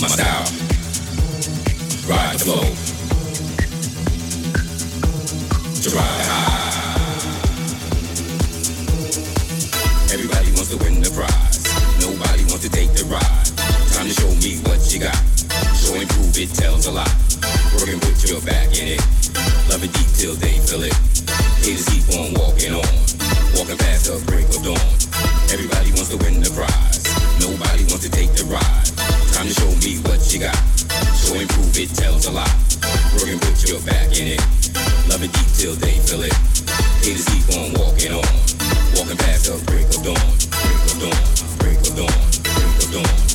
my style, ride the flow, to ride high. Everybody wants to win the prize. Nobody wants to take the ride. Time to show me what you got. Show and prove it tells a lot. Work and put your back in it. Love it deep till they feel it. Haters keep on walking on. Walking past the break of dawn. Everybody wants to win the prize. Nobody wants to take the ride. Time to show me what you got. Show and prove it tells a lot. Work and put your back in it. Love it deep till they feel it. Haters keep on walking on. Walking past the break of dawn. Break of dawn. Break of dawn. Break of dawn.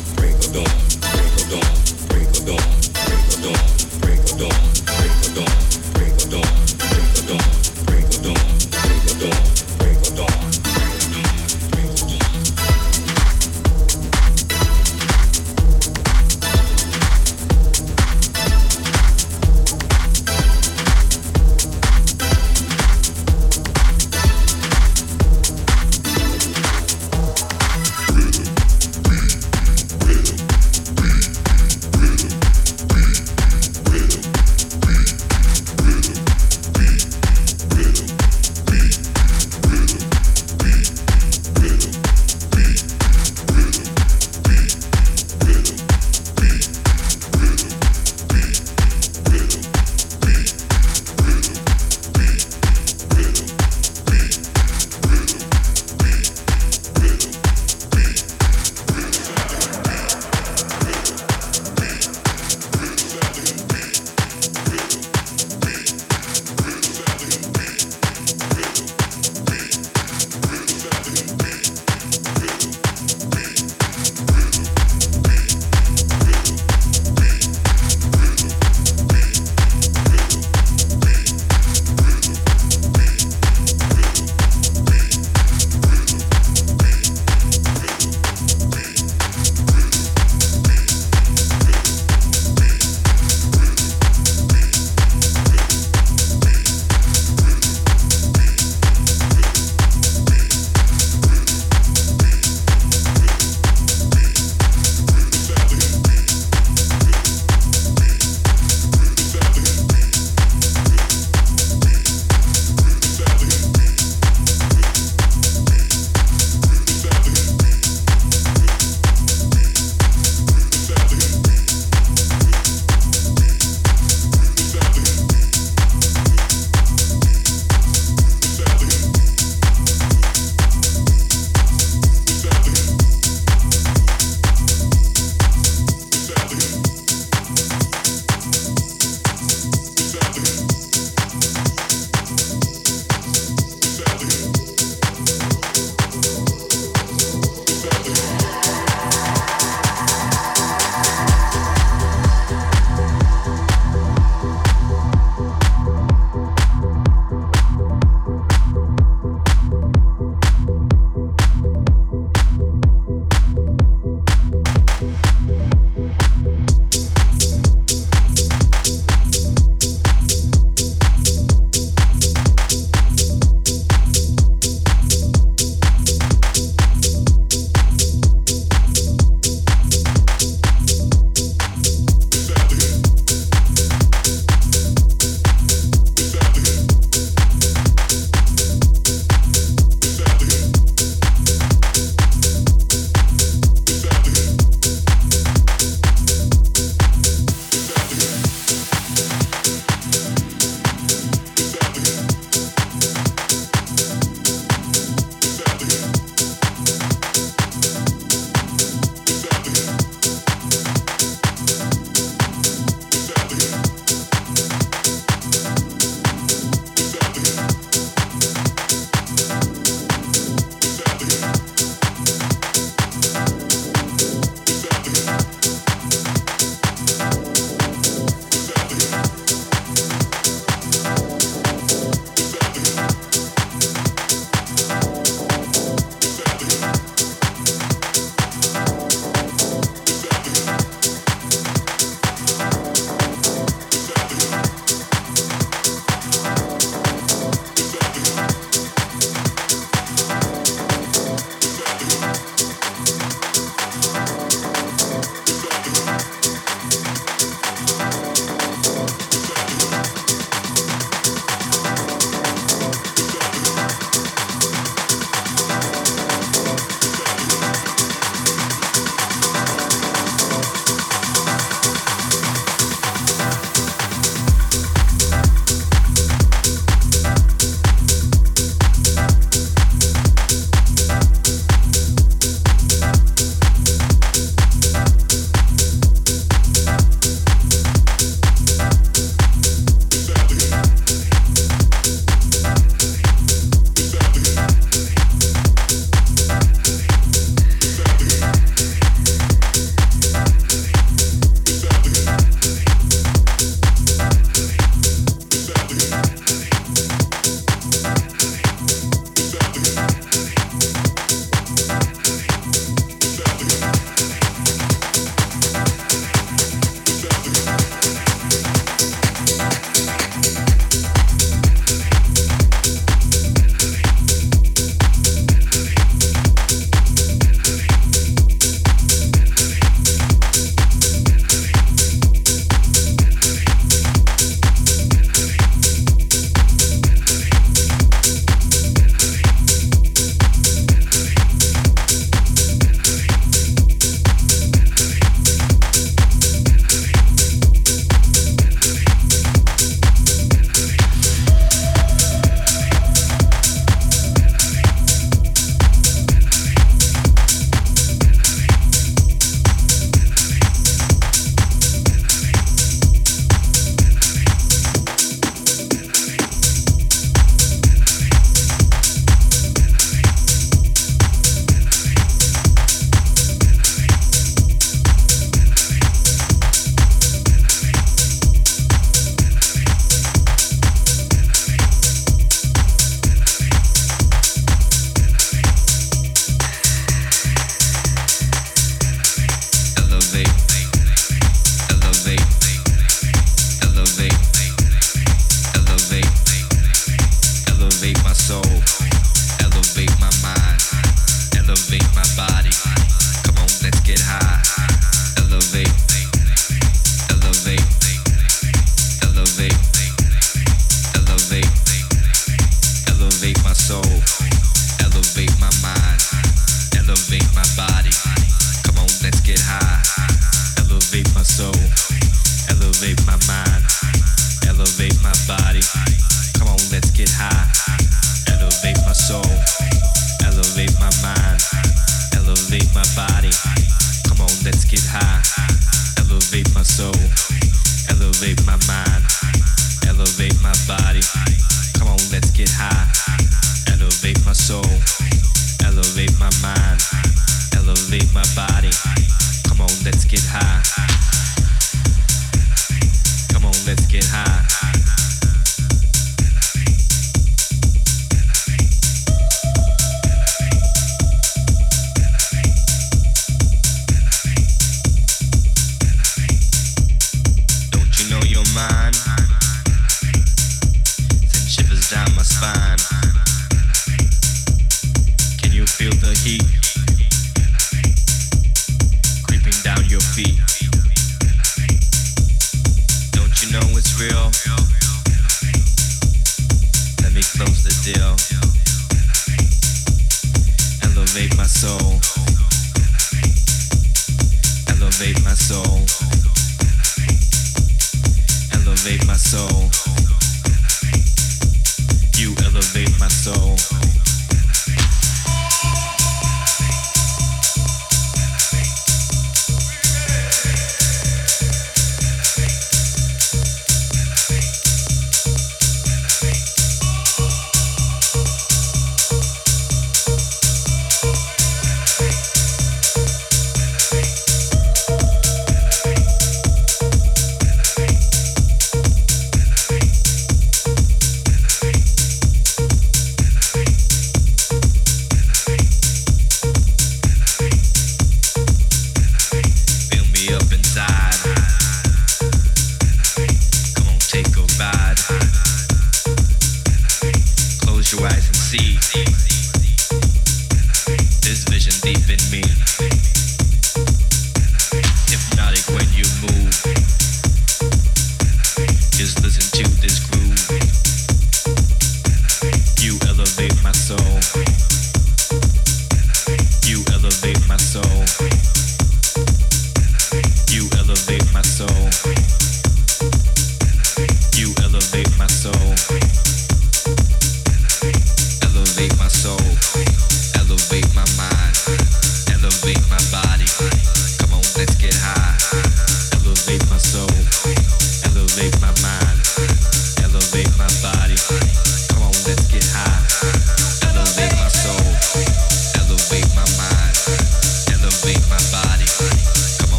soul. Elevate my soul. Elevate my soul. You elevate my soul.